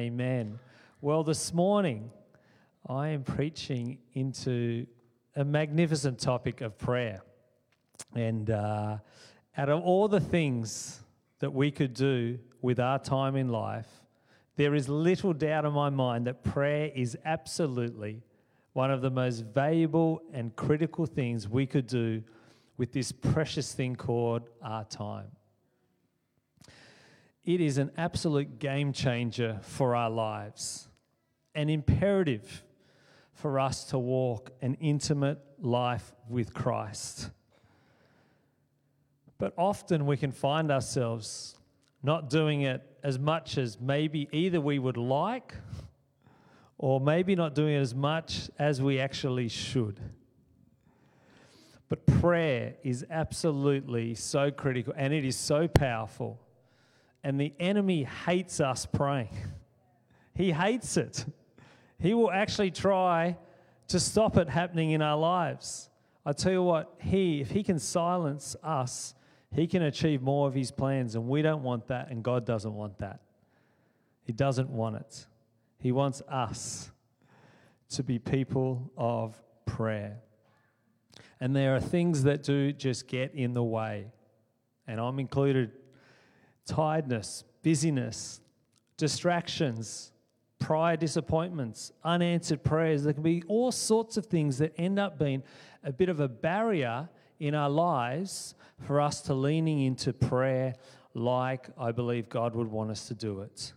Amen. Well, this morning I am preaching into a magnificent topic of prayer. And uh, out of all the things that we could do with our time in life, there is little doubt in my mind that prayer is absolutely one of the most valuable and critical things we could do with this precious thing called our time. It is an absolute game changer for our lives, an imperative for us to walk an intimate life with Christ. But often we can find ourselves not doing it as much as maybe either we would like or maybe not doing it as much as we actually should. But prayer is absolutely so critical and it is so powerful and the enemy hates us praying. He hates it. He will actually try to stop it happening in our lives. I tell you what, he, if he can silence us, he can achieve more of his plans, and we don't want that, and God doesn't want that. He doesn't want it. He wants us to be people of prayer. And there are things that do just get in the way, and I'm included tiredness, busyness, distractions, prior disappointments, unanswered prayers. There can be all sorts of things that end up being a bit of a barrier in our lives for us to leaning into prayer like I believe God would want us to do it.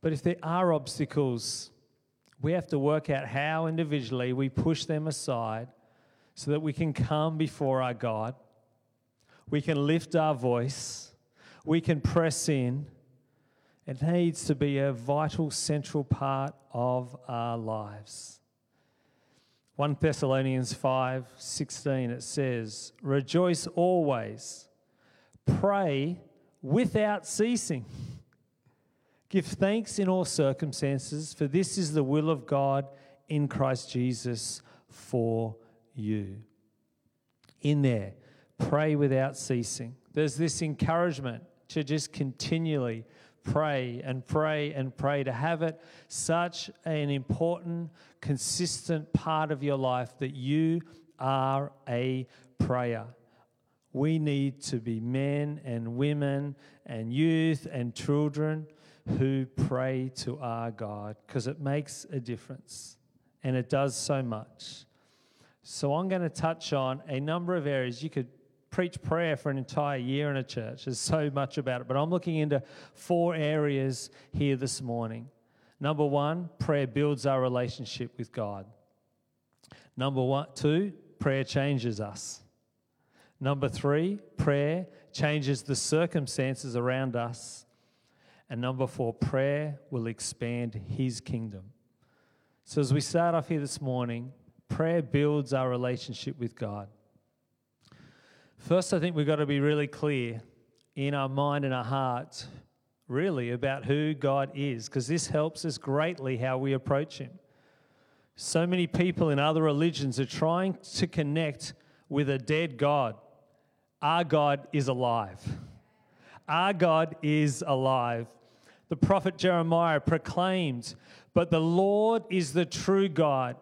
But if there are obstacles, we have to work out how individually we push them aside so that we can come before our God. We can lift our voice we can press in. It needs to be a vital, central part of our lives. 1 Thessalonians 5 16, it says, Rejoice always, pray without ceasing. Give thanks in all circumstances, for this is the will of God in Christ Jesus for you. In there, pray without ceasing. There's this encouragement to just continually pray and pray and pray, to have it such an important, consistent part of your life that you are a prayer. We need to be men and women and youth and children who pray to our God because it makes a difference and it does so much. So, I'm going to touch on a number of areas. You could preach prayer for an entire year in a church. There's so much about it. But I'm looking into four areas here this morning. Number one, prayer builds our relationship with God. Number one, two, prayer changes us. Number three, prayer changes the circumstances around us. And number four, prayer will expand his kingdom. So as we start off here this morning, prayer builds our relationship with God. First, I think we've got to be really clear in our mind and our heart, really, about who God is, because this helps us greatly how we approach Him. So many people in other religions are trying to connect with a dead God. Our God is alive. Our God is alive. The prophet Jeremiah proclaimed, But the Lord is the true God,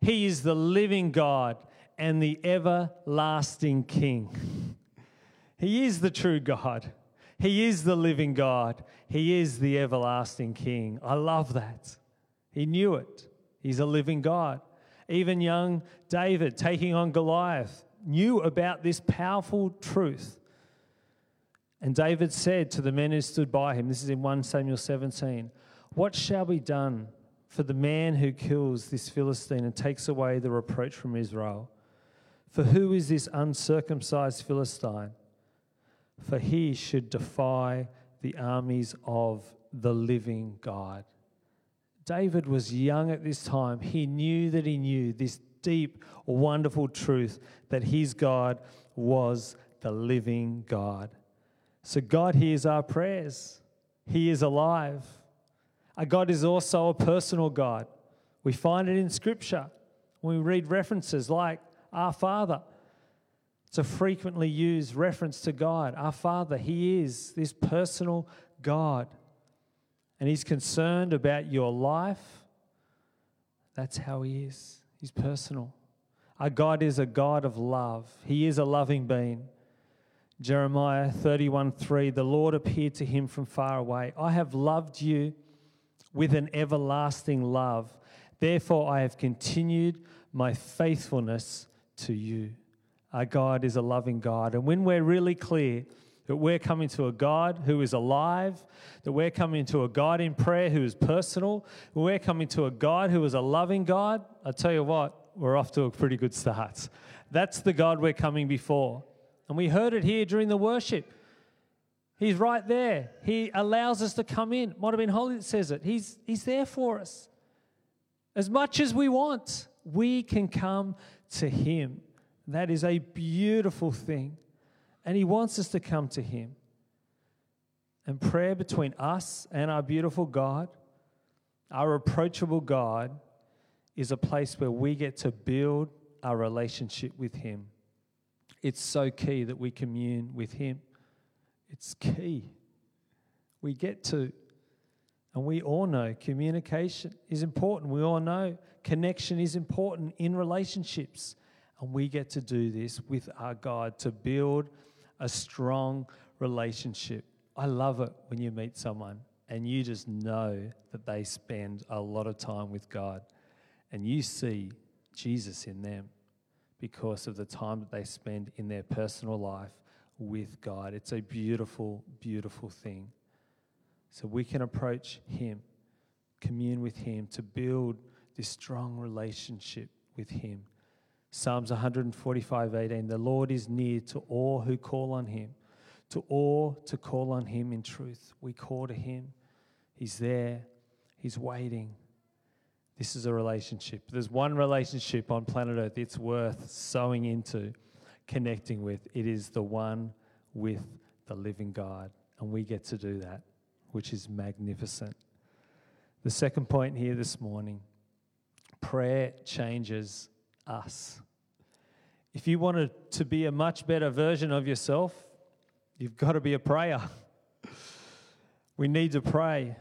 He is the living God and the everlasting King. He is the true God. He is the living God. He is the everlasting King. I love that. He knew it. He's a living God. Even young David taking on Goliath knew about this powerful truth. And David said to the men who stood by him, this is in 1 Samuel 17, What shall be done for the man who kills this Philistine and takes away the reproach from Israel? For who is this uncircumcised Philistine? For he should defy the armies of the living God. David was young at this time. He knew that he knew this deep, wonderful truth that his God was the living God. So God hears our prayers, He is alive. Our God is also a personal God. We find it in Scripture. When we read references like our Father. It's a frequently used reference to God. Our Father, He is this personal God. and He's concerned about your life, that's how He is. He's personal. Our God is a God of love, He is a loving being. Jeremiah 31 3, the Lord appeared to him from far away. I have loved you with an everlasting love. Therefore, I have continued my faithfulness to you. Our God is a loving God. And when we're really clear that we're coming to a God who is alive, that we're coming to a God in prayer who is personal, we're coming to a God who is a loving God, I tell you what, we're off to a pretty good start. That's the God we're coming before. And we heard it here during the worship. He's right there. He allows us to come in. Might have been Holy that says it. He's, he's there for us. As much as we want, we can come to Him. That is a beautiful thing. And He wants us to come to Him. And prayer between us and our beautiful God, our approachable God, is a place where we get to build our relationship with Him. It's so key that we commune with Him. It's key. We get to. And we all know communication is important. We all know connection is important in relationships. And we get to do this with our God to build a strong relationship. I love it when you meet someone and you just know that they spend a lot of time with God and you see Jesus in them because of the time that they spend in their personal life with God. It's a beautiful, beautiful thing. So we can approach Him, commune with Him to build this strong relationship with Him. Psalms 145 18 The Lord is near to all who call on Him, to all to call on Him in truth. We call to Him, He's there, He's waiting. This is a relationship. There's one relationship on planet Earth it's worth sowing into, connecting with. It is the one with the living God. And we get to do that, which is magnificent. The second point here this morning prayer changes us. If you wanted to be a much better version of yourself, you've got to be a prayer. We need to pray.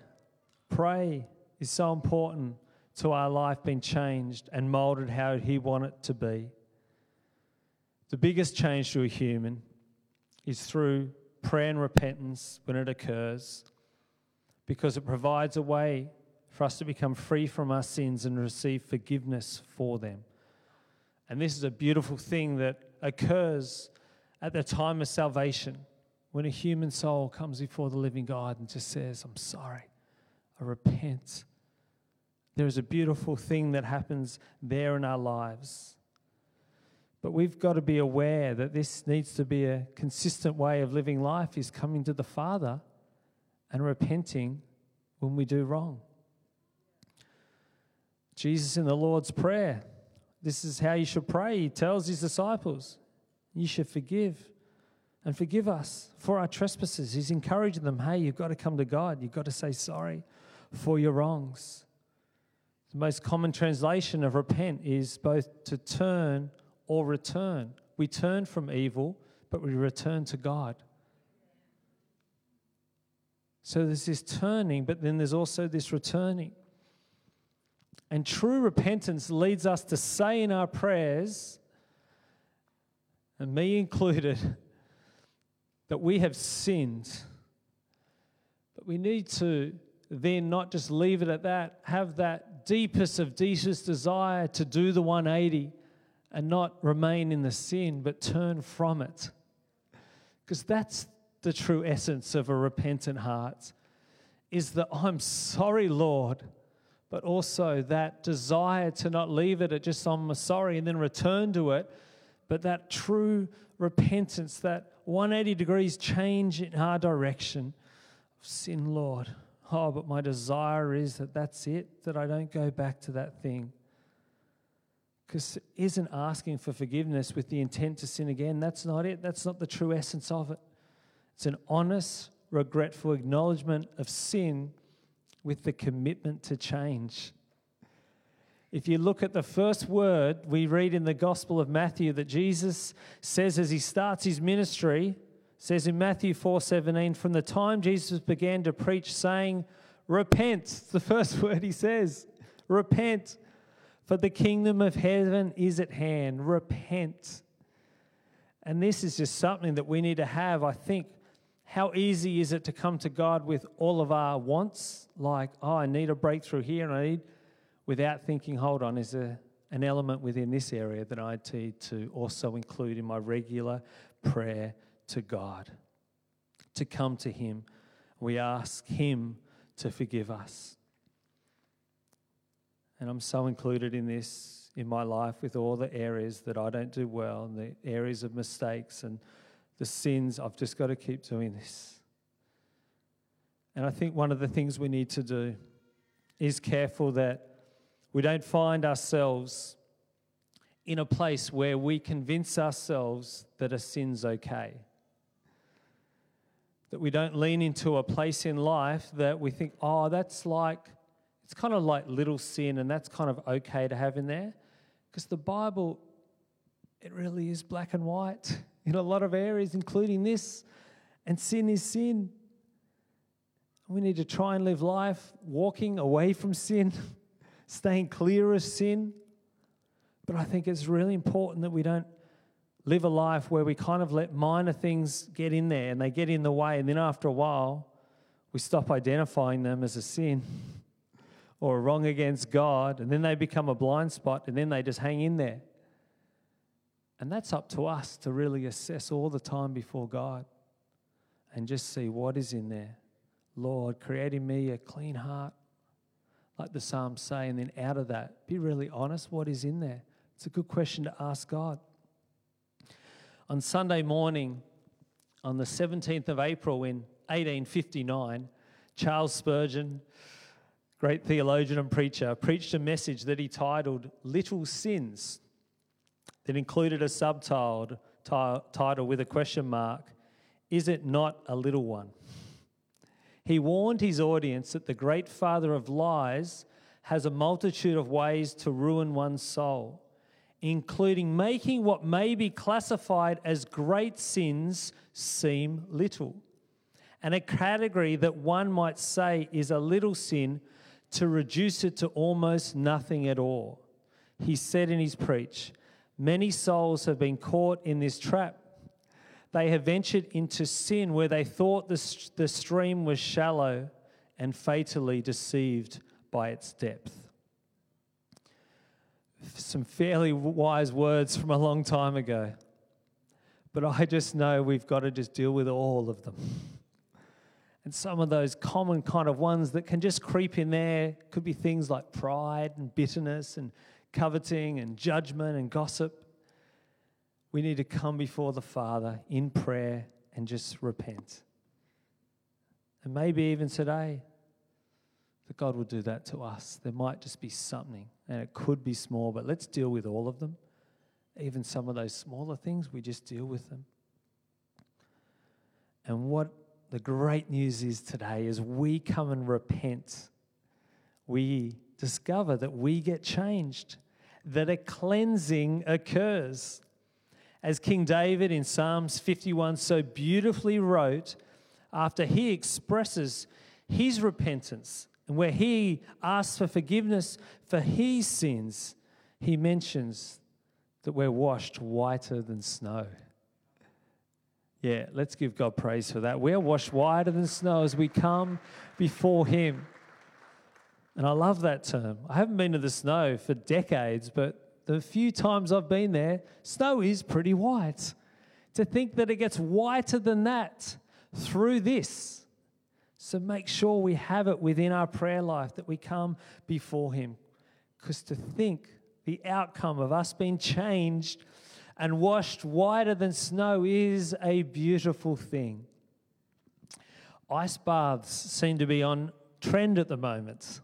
Pray is so important to our life being changed and molded how He wanted it to be. The biggest change to a human is through prayer and repentance when it occurs, because it provides a way for us to become free from our sins and receive forgiveness for them. And this is a beautiful thing that occurs at the time of salvation when a human soul comes before the living God and just says, I'm sorry, I repent. There is a beautiful thing that happens there in our lives. But we've got to be aware that this needs to be a consistent way of living life is coming to the Father and repenting when we do wrong. Jesus in the Lord's Prayer, this is how you should pray. He tells his disciples, You should forgive and forgive us for our trespasses. He's encouraging them, Hey, you've got to come to God. You've got to say sorry for your wrongs. The most common translation of repent is both to turn or return. We turn from evil, but we return to God. So there's this turning, but then there's also this returning. And true repentance leads us to say in our prayers, and me included, that we have sinned. But we need to then not just leave it at that, have that deepest of deepest desire to do the 180 and not remain in the sin, but turn from it. Because that's the true essence of a repentant heart is that I'm sorry, Lord, but also that desire to not leave it at just I'm sorry and then return to it, but that true repentance, that 180 degrees change in our direction of sin, Lord. Oh, but my desire is that that's it, that I don't go back to that thing. Because isn't asking for forgiveness with the intent to sin again. That's not it. That's not the true essence of it. It's an honest, regretful acknowledgement of sin with the commitment to change. If you look at the first word we read in the Gospel of Matthew that Jesus says as he starts his ministry, says in Matthew 4:17 from the time Jesus began to preach saying Repent. The first word he says. Repent, for the kingdom of heaven is at hand. Repent. And this is just something that we need to have. I think, how easy is it to come to God with all of our wants, like, oh, I need a breakthrough here, and I need, without thinking, hold on, is there an element within this area that I need to also include in my regular prayer to God? To come to Him. We ask Him to forgive us. And I'm so included in this in my life with all the areas that I don't do well and the areas of mistakes and the sins. I've just got to keep doing this. And I think one of the things we need to do is careful that we don't find ourselves in a place where we convince ourselves that a sin's okay. That we don't lean into a place in life that we think, oh, that's like, it's kind of like little sin and that's kind of okay to have in there. Because the Bible, it really is black and white in a lot of areas, including this. And sin is sin. We need to try and live life walking away from sin, staying clear of sin. But I think it's really important that we don't live a life where we kind of let minor things get in there and they get in the way. And then after a while, we stop identifying them as a sin or a wrong against God, and then they become a blind spot, and then they just hang in there. And that's up to us to really assess all the time before God and just see what is in there. Lord, create in me a clean heart, like the Psalms say, and then out of that, be really honest what is in there. It's a good question to ask God. On Sunday morning, on the 17th of April in 1859, Charles Spurgeon great theologian and preacher, preached a message that he titled Little Sins, that included a subtitle title with a question mark Is it not a little one? He warned his audience that the great father of lies has a multitude of ways to ruin one's soul, including making what may be classified as great sins seem little. And a category that one might say is a little sin to reduce it to almost nothing at all. He said in his preach, Many souls have been caught in this trap. They have ventured into sin where they thought the, the stream was shallow and fatally deceived by its depth. Some fairly wise words from a long time ago. But I just know we've got to just deal with all of them. And some of those common kind of ones that can just creep in there could be things like pride and bitterness and coveting and judgment and gossip. We need to come before the Father in prayer and just repent. And maybe even today, that God will do that to us. There might just be something, and it could be small, but let's deal with all of them. Even some of those smaller things, we just deal with them. And what the great news is today is we come and repent, we discover that we get changed, that a cleansing occurs. As King David in Psalms 51 so beautifully wrote, after he expresses his repentance and where he asks for forgiveness for his sins, he mentions that we're washed whiter than snow. Yeah, let's give God praise for that. We're washed whiter than snow as we come before Him. And I love that term. I haven't been to the snow for decades, but the few times I've been there, snow is pretty white. To think that it gets whiter than that through this. So make sure we have it within our prayer life that we come before Him. Because to think the outcome of us being changed and washed whiter than snow is a beautiful thing. Ice baths seem to be on trend at the moment.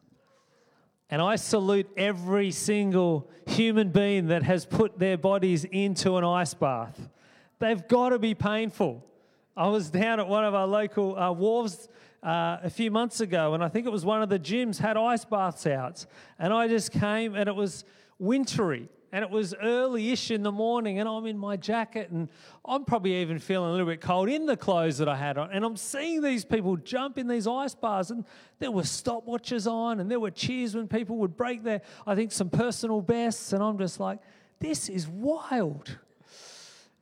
And I salute every single human being that has put their bodies into an ice bath. They've got to be painful. I was down at one of our local uh, wharves uh, a few months ago, and I think it was one of the gyms had ice baths out. And I just came, and it was wintry. And it was early ish in the morning, and I'm in my jacket, and I'm probably even feeling a little bit cold in the clothes that I had on. And I'm seeing these people jump in these ice bars, and there were stopwatches on, and there were cheers when people would break their, I think, some personal bests. And I'm just like, this is wild.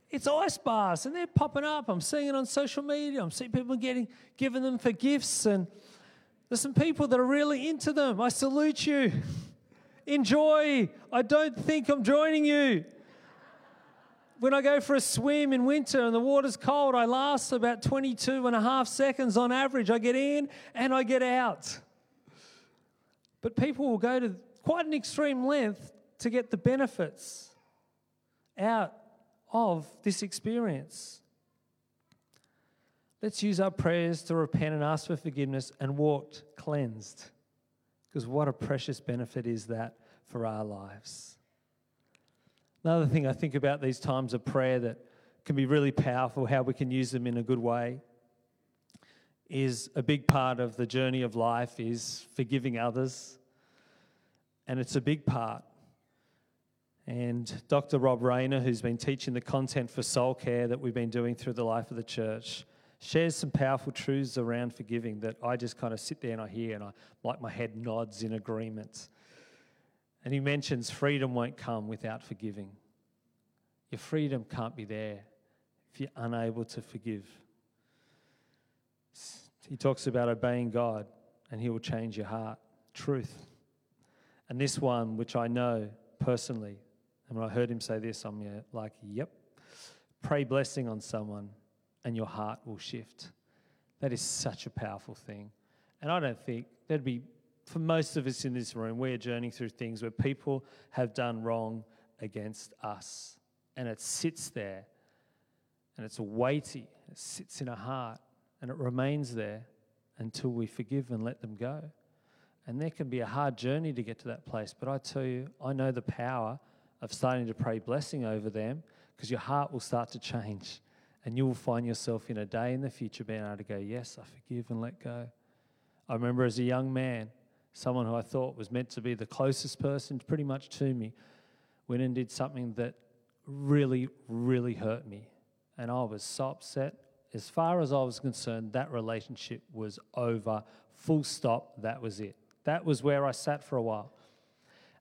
It's ice bars, and they're popping up. I'm seeing it on social media. I'm seeing people getting giving them for gifts, and there's some people that are really into them. I salute you. Enjoy. I don't think I'm joining you. When I go for a swim in winter and the water's cold, I last about 22 and a half seconds on average. I get in and I get out. But people will go to quite an extreme length to get the benefits out of this experience. Let's use our prayers to repent and ask for forgiveness and walk cleansed. Because what a precious benefit is that for our lives. Another thing I think about these times of prayer that can be really powerful, how we can use them in a good way, is a big part of the journey of life is forgiving others. And it's a big part. And Dr. Rob Rayner, who's been teaching the content for soul care that we've been doing through the life of the church, shares some powerful truths around forgiving that I just kind of sit there and I hear and I like my head nods in agreement. And he mentions freedom won't come without forgiving. Your freedom can't be there if you're unable to forgive. He talks about obeying God and he will change your heart. Truth. And this one, which I know personally, and when I heard him say this, I'm like, yep. Pray blessing on someone and your heart will shift. That is such a powerful thing. And I don't think there'd be, for most of us in this room, we're journeying through things where people have done wrong against us. And it sits there and it's weighty, it sits in our heart and it remains there until we forgive and let them go. And there can be a hard journey to get to that place. But I tell you, I know the power of starting to pray blessing over them because your heart will start to change and you will find yourself in a day in the future being able to go, Yes, I forgive and let go. I remember as a young man, someone who I thought was meant to be the closest person pretty much to me went and did something that really, really hurt me. And I was so upset. As far as I was concerned, that relationship was over. Full stop. That was it. That was where I sat for a while.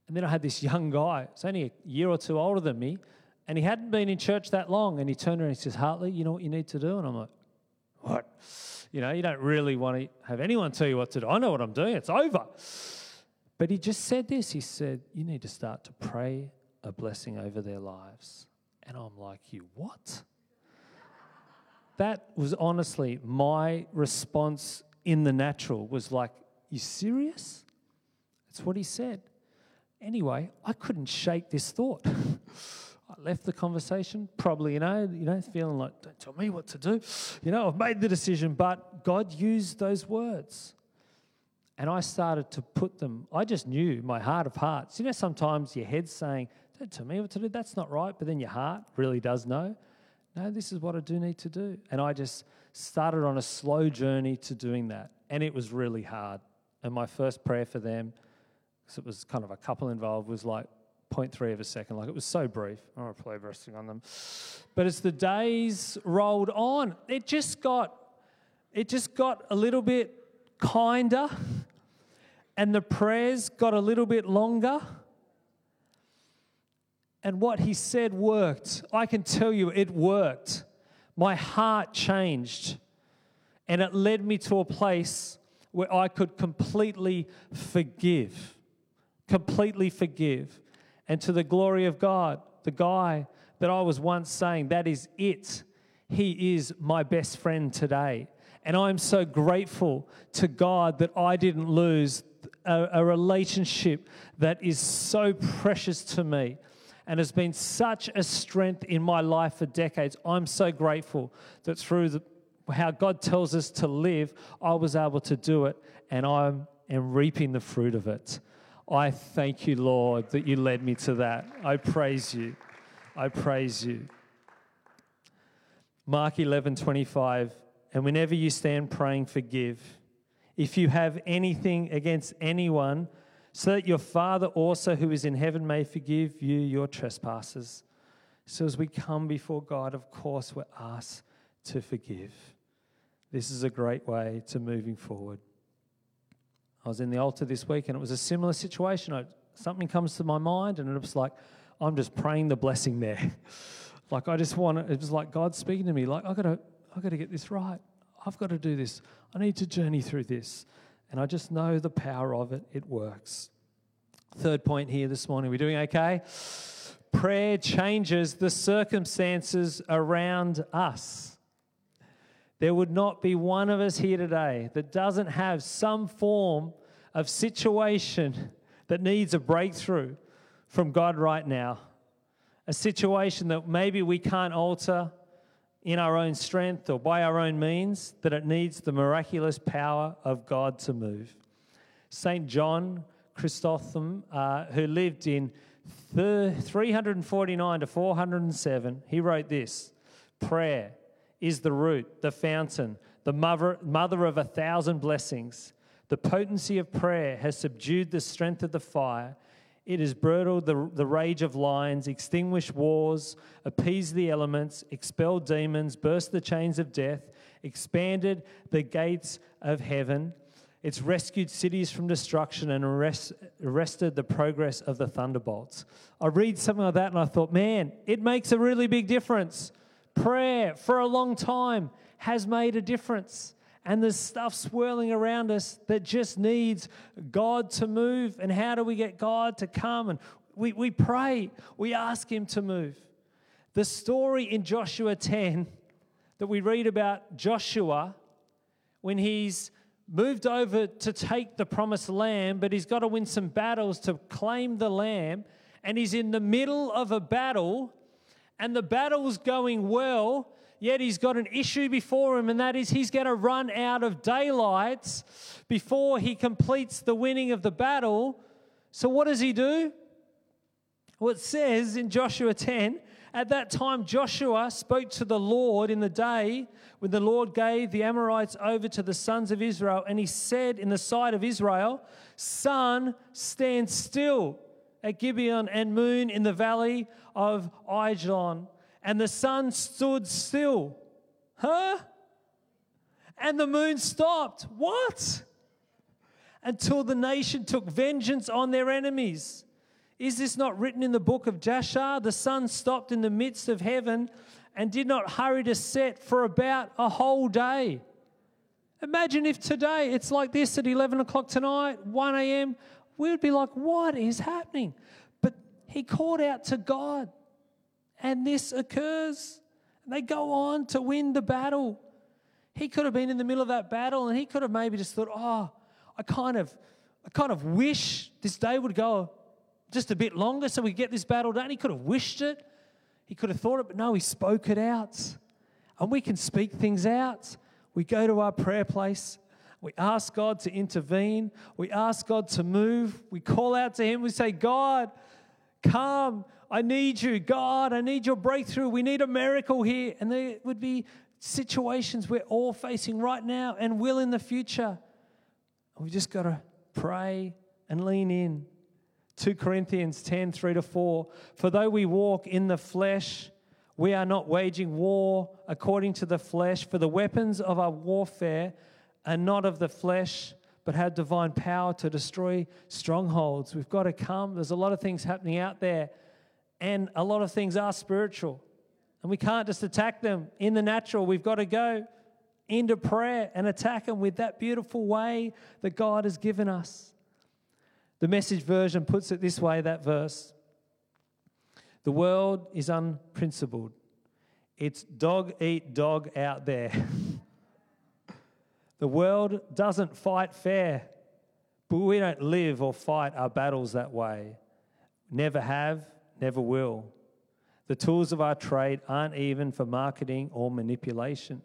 And then I had this young guy, it's only a year or two older than me, and he hadn't been in church that long. And he turned around and he says, Hartley, you know what you need to do? And I'm like, what? You know, you don't really want to have anyone tell you what to do. I know what I'm doing, it's over. But he just said this he said, You need to start to pray a blessing over their lives. And I'm like, You what? That was honestly my response in the natural was like, You serious? That's what he said. Anyway, I couldn't shake this thought. I left the conversation, probably, you know, you know, feeling like, don't tell me what to do. You know, I've made the decision, but God used those words. And I started to put them, I just knew my heart of hearts. You know, sometimes your head's saying, don't tell me what to do, that's not right, but then your heart really does know. No, this is what I do need to do. And I just started on a slow journey to doing that. And it was really hard. And my first prayer for them, because it was kind of a couple involved, was like, 0.3 of a second. Like it was so brief. I don't play resting on them. But as the days rolled on, it just got it just got a little bit kinder and the prayers got a little bit longer. And what he said worked. I can tell you it worked. My heart changed. And it led me to a place where I could completely forgive. Completely forgive and to the glory of God. The guy that I was once saying, that is it. He is my best friend today. And I'm so grateful to God that I didn't lose a, a, relationship that is so precious to me and has been such a strength in my life for decades. I'm so grateful that through the, how God tells us to live, I was able to do it and I am reaping the fruit of it. I thank you, Lord, that you led me to that. I praise you. I praise you. Mark 11 25. And whenever you stand praying, forgive. If you have anything against anyone, so that your Father also who is in heaven may forgive you your trespasses. So as we come before God, of course, we're asked to forgive. This is a great way to moving forward. I was in the altar this week and it was a similar situation. I, something comes to my mind and it was like, I'm just praying the blessing there. like I just want it was like God speaking to me, like, I gotta, I gotta get this right. I've got to do this. I need to journey through this. And I just know the power of it. It works. Third point here this morning. We're doing okay? Prayer changes the circumstances around us. There would not be one of us here today that doesn't have some form of situation that needs a breakthrough from God right now. A situation that maybe we can't alter, in our own strength or by our own means, that it needs the miraculous power of God to move. St. John Chrysostom, uh, who lived in 349 to 407, he wrote this Prayer is the root, the fountain, the mother, mother of a thousand blessings. The potency of prayer has subdued the strength of the fire it has bridled the, the rage of lions, extinguished wars, appeased the elements, expelled demons, burst the chains of death, expanded the gates of heaven. It's rescued cities from destruction and arrest, arrested the progress of the thunderbolts. I read something like that and I thought, man, it makes a really big difference. Prayer for a long time has made a difference and there's stuff swirling around us that just needs God to move. And how do we get God to come? And we, we pray, we ask Him to move. The story in Joshua 10 that we read about Joshua when he's moved over to take the promised land, but he's got to win some battles to claim the land, and he's in the middle of a battle, and the battle's going well, yet he's got an issue before him, and that is he's going to run out of daylight before he completes the winning of the battle. So, what does he do? Well, it says in Joshua 10 at that time, Joshua spoke to the Lord in the day when the Lord gave the Amorites over to the sons of Israel, and he said in the sight of Israel, Sun, stand still at Gibeon and moon in the valley of Ajalon and the sun stood still. Huh? And the moon stopped. What? Until the nation took vengeance on their enemies. Is this not written in the book of Jasher? The sun stopped in the midst of heaven and did not hurry to set for about a whole day. Imagine if today it's like this at 11 o'clock tonight, 1 a.m. We would be like, what is happening? But he called out to God and this occurs. And they go on to win the battle. He could have been in the middle of that battle and he could have maybe just thought, oh, I kind of, I kind of wish this day would go just a bit longer so we get this battle done. He could have wished it. He could have thought it, but no, he spoke it out. And we can speak things out. We go to our prayer place. We ask God to intervene. We ask God to move. We call out to Him. We say, God, come I need you. God, I need your breakthrough. We need a miracle here. And there would be situations we're all facing right now and will in the future. We've just got to pray and lean in. 2 Corinthians 10 3 to 4. For though we walk in the flesh, we are not waging war according to the flesh, for the weapons of our warfare are not of the flesh, but have divine power to destroy strongholds. We've got to come. There's a lot of things happening out there and a lot of things are spiritual. And we can't just attack them in the natural. We've got to go into prayer and attack them with that beautiful way that God has given us. The message version puts it this way that verse The world is unprincipled, it's dog eat dog out there. the world doesn't fight fair, but we don't live or fight our battles that way. Never have, never will. The tools of our trade aren't even for marketing or manipulation,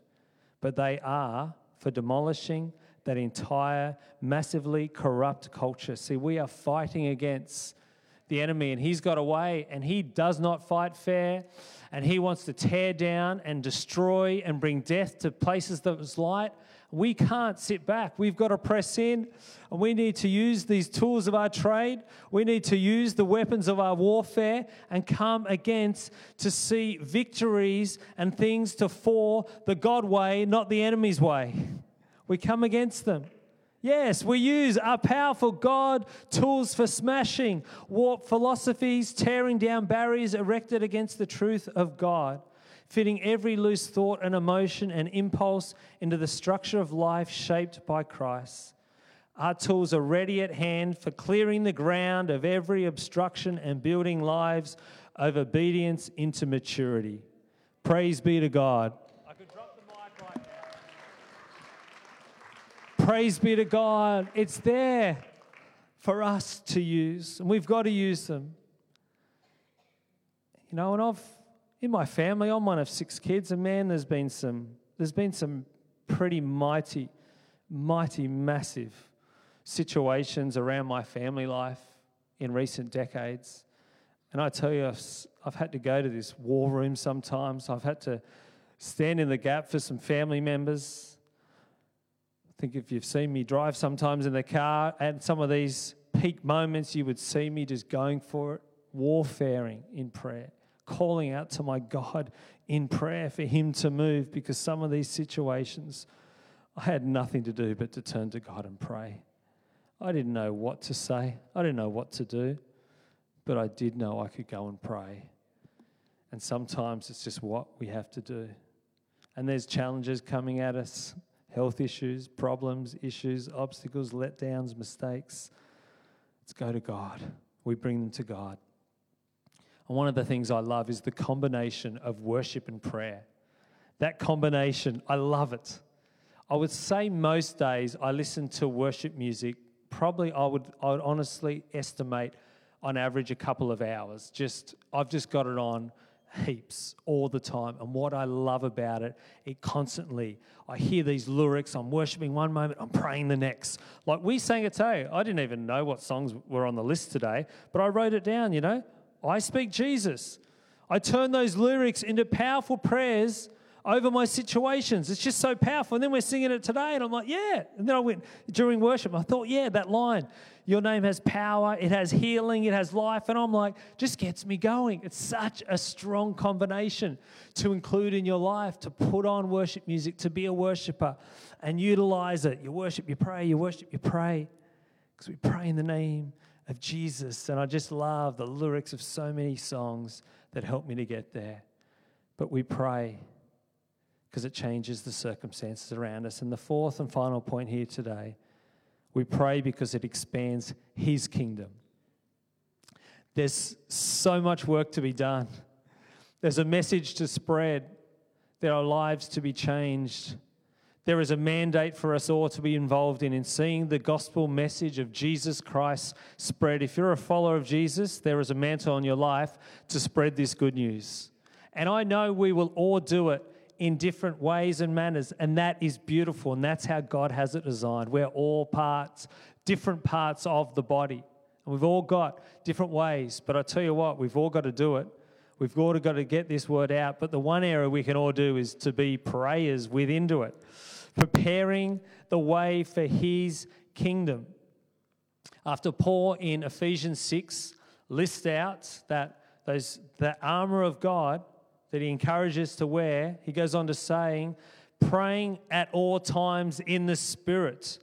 but they are for demolishing that entire massively corrupt culture. See, we are fighting against the enemy, and he's got a way, and he does not fight fair, and he wants to tear down and destroy and bring death to places that was light. We can't sit back. We've got to press in and we need to use these tools of our trade. We need to use the weapons of our warfare and come against to see victories and things to fall the God way, not the enemy's way. We come against them. Yes, we use our powerful God tools for smashing warped philosophies, tearing down barriers erected against the truth of God fitting every loose thought and emotion and impulse into the structure of life shaped by Christ. Our tools are ready at hand for clearing the ground of every obstruction and building lives of obedience into maturity. Praise be to God. I could drop the mic right now. Praise be to God. It's there for us to use, and we've got to use them. You know, and I've in my family, I'm one of six kids, and man, there's been some there's been some pretty mighty, mighty, massive situations around my family life in recent decades. And I tell you, I've, I've had to go to this war room sometimes. I've had to stand in the gap for some family members. I think if you've seen me drive sometimes in the car, at some of these peak moments, you would see me just going for it, warfaring in prayer calling out to my God in prayer for Him to move because some of these situations I had nothing to do but to turn to God and pray. I didn't know what to say, I didn't know what to do, but I did know I could go and pray. And sometimes it's just what we have to do. And there's challenges coming at us health issues, problems, issues, obstacles, letdowns, mistakes. Let's go to God. We bring them to God. And one of the things I love is the combination of worship and prayer. That combination, I love it. I would say most days I listen to worship music. Probably I would, I would honestly estimate on average a couple of hours. Just I've just got it on heaps all the time. And what I love about it, it constantly, I hear these lyrics, I'm worshiping one moment, I'm praying the next. Like we sang it today. I didn't even know what songs were on the list today, but I wrote it down, you know. I speak Jesus. I turn those lyrics into powerful prayers over my situations. It's just so powerful. And then we're singing it today, and I'm like, yeah. And then I went during worship, I thought, yeah, that line, your name has power, it has healing, it has life. And I'm like, just gets me going. It's such a strong combination to include in your life, to put on worship music, to be a worshiper and utilize it. You worship, you pray, you worship, you pray. Because we pray in the name of Jesus. And I just love the lyrics of so many songs that help me to get there. But we pray because it changes the circumstances around us. And the fourth and final point here today we pray because it expands His kingdom. There's so much work to be done, there's a message to spread, there are lives to be changed. There is a mandate for us all to be involved in in seeing the gospel message of Jesus Christ spread. If you're a follower of Jesus, there is a mantle on your life to spread this good news. And I know we will all do it in different ways and manners, and that is beautiful, and that's how God has it designed. We're all parts, different parts of the body. And we've all got different ways, but I tell you what, we've all got to do it. We've got to get this word out. But the one area we can all do is to be prayers within to it preparing the way for his kingdom. After Paul in Ephesians 6 lists out that those the armor of God that he encourages to wear, he goes on to saying, praying at all times in the Spirit,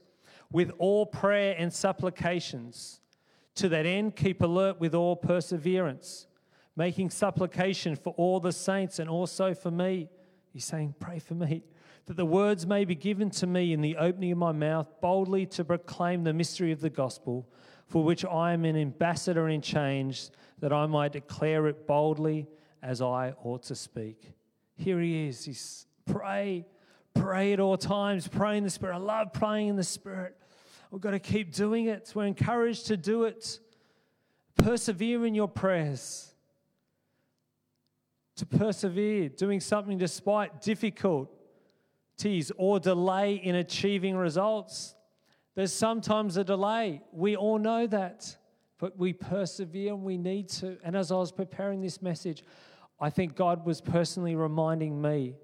with all prayer and supplications. To that end, keep alert with all perseverance, making supplication for all the saints and also for me. He's saying, Pray for me that the words may be given to me in the opening of my mouth boldly to proclaim the mystery of the gospel, for which I am an ambassador in chains, that I might declare it boldly as I ought to speak. Here he is. He's pray, pray at all times, pray in the Spirit. I love praying in the Spirit. We've got to keep doing it. We're encouraged to do it. Persevere in your prayers. To persevere, doing something despite difficult or delay in achieving results. There's sometimes a delay. We all know that, but we persevere and we need to. And as I was preparing this message, I think God was personally reminding me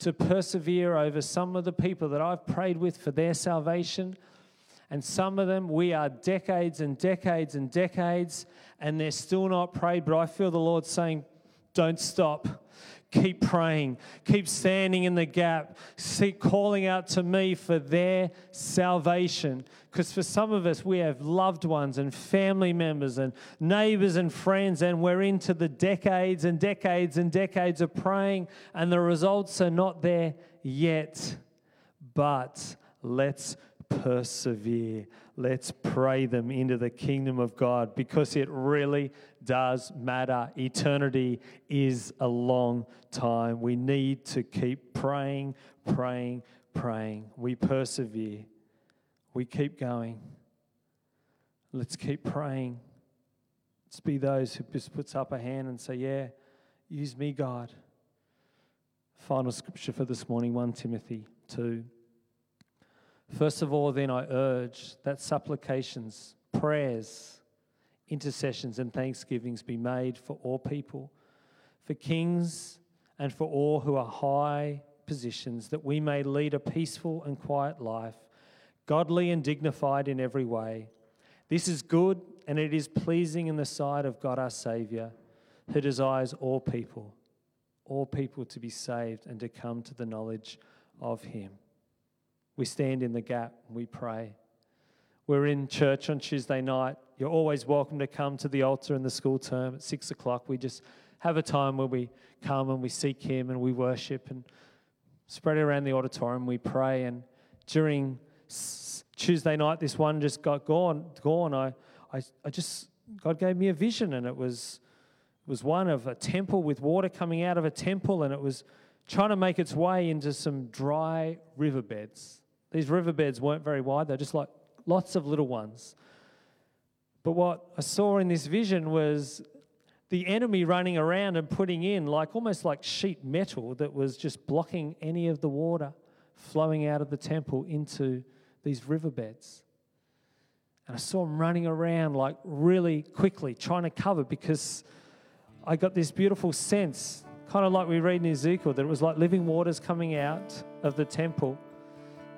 to persevere over some of the people that I've prayed with for their salvation. And some of them, we are decades and decades and decades, and they're still not prayed. But I feel the Lord saying, Don't stop. Keep praying. Keep standing in the gap. Keep calling out to me for their salvation. Because for some of us, we have loved ones and family members and neighbors and friends, and we're into the decades and decades and decades of praying, and the results are not there yet. But let's persevere. Let's pray them into the kingdom of God because it really does matter. Eternity is a long time. We need to keep praying, praying, praying. We persevere. We keep going. Let's keep praying. Let's be those who just puts up a hand and say, "Yeah, use me, God." Final scripture for this morning, 1 Timothy 2. First of all, then I urge that supplications, prayers, intercessions, and thanksgivings be made for all people, for kings, and for all who are high positions, that we may lead a peaceful and quiet life, godly and dignified in every way. This is good and it is pleasing in the sight of God our Saviour, who desires all people, all people to be saved and to come to the knowledge of Him. We stand in the gap, we pray. We're in church on Tuesday night. You're always welcome to come to the altar in the school term at six o'clock. We just have a time where we come and we seek Him and we worship and spread around the auditorium. We pray. And during Tuesday night, this one just got gone. Gone. I, I, I just God gave me a vision, and it was it was one of a temple with water coming out of a temple, and it was trying to make its way into some dry riverbeds. These riverbeds weren't very wide, they're just like lots of little ones. But what I saw in this vision was the enemy running around and putting in like almost like sheet metal that was just blocking any of the water flowing out of the temple into these riverbeds. And I saw him running around like really quickly trying to cover because I got this beautiful sense, kind of like we read in Ezekiel, that it was like living waters coming out of the temple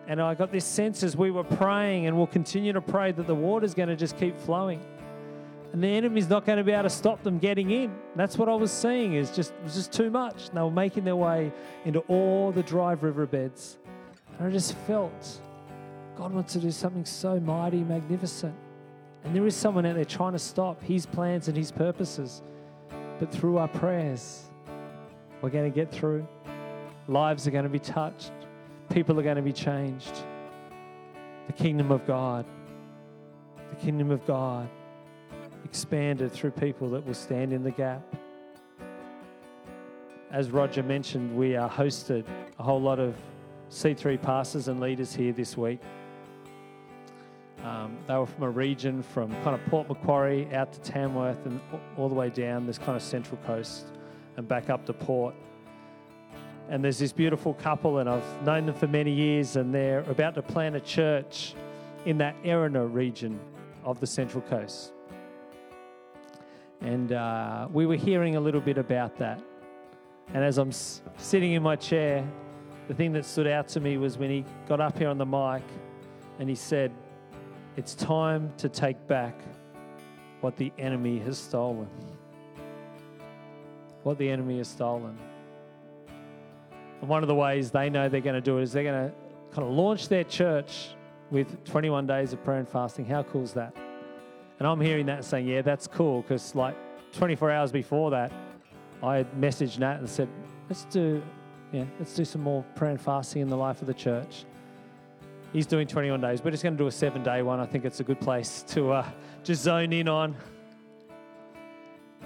and I got this sense as we were praying, and we'll continue to pray, that the water's going to just keep flowing. And the enemy's not going to be able to stop them getting in. That's what I was seeing, is just, was just too much. And they were making their way into all the dry riverbeds. And I just felt God wants to do something so mighty, magnificent. And there is someone out there trying to stop his plans and his purposes. But through our prayers, we're going to get through. Lives are going to be touched people are going to be changed. The kingdom of God, the kingdom of God expanded through people that will stand in the gap. As Roger mentioned, we are hosted a whole lot of C3 pastors and leaders here this week. Um, they were from a region from kind of Port Macquarie out to Tamworth and all the way down this kind of central coast and back up to Port. And there's this beautiful couple, and I've known them for many years, and they're about to plant a church in that Erina region of the Central Coast. And uh, we were hearing a little bit about that. And as I'm s- sitting in my chair, the thing that stood out to me was when he got up here on the mic and he said, It's time to take back what the enemy has stolen. What the enemy has stolen. And one of the ways they know they're going to do it is they're going to kind of launch their church with 21 days of prayer and fasting. How cool is that? And I'm hearing that and saying, yeah, that's cool because like 24 hours before that, I had messaged Nat and said, let's do, yeah, let's do some more prayer and fasting in the life of the church. He's doing 21 days. We're just going to do a seven day one. I think it's a good place to uh, just zone in on.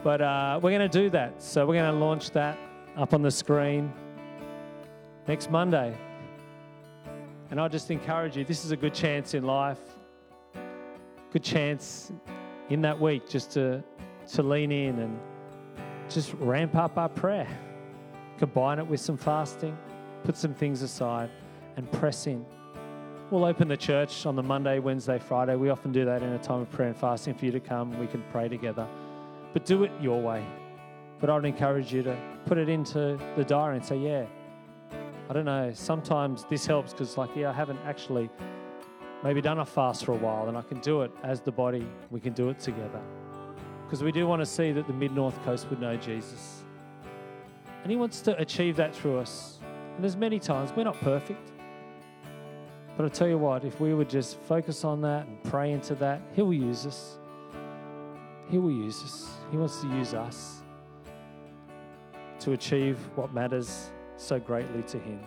But uh, we're going to do that. So we're going to launch that up on the screen next Monday. And I just encourage you this is a good chance in life, good chance in that week just to, to lean in and just ramp up our prayer. Combine it with some fasting, put some things aside, and press in. We'll open the church on the Monday, Wednesday, Friday. We often do that in a time of prayer and fasting for you to come. We can pray together. But do it your way. But I would encourage you to put it into the diary and say, yeah, I don't know, sometimes this helps because, like, yeah, I haven't actually maybe done a fast for a while and I can do it as the body, we can do it together. Because we do want to see that the Mid North Coast would know Jesus. And He wants to achieve that through us. And there's many times we're not perfect. But I tell you what, if we would just focus on that and pray into that, He will use us. He will use us. He wants to use us to achieve what matters so greatly to Him.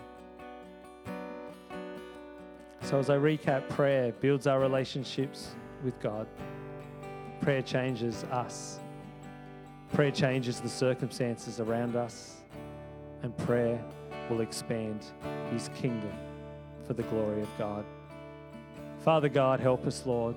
So, as I recap, prayer builds our relationships with God. Prayer changes us. Prayer changes the circumstances around us. And prayer will expand His kingdom for the glory of God. Father God, help us, Lord.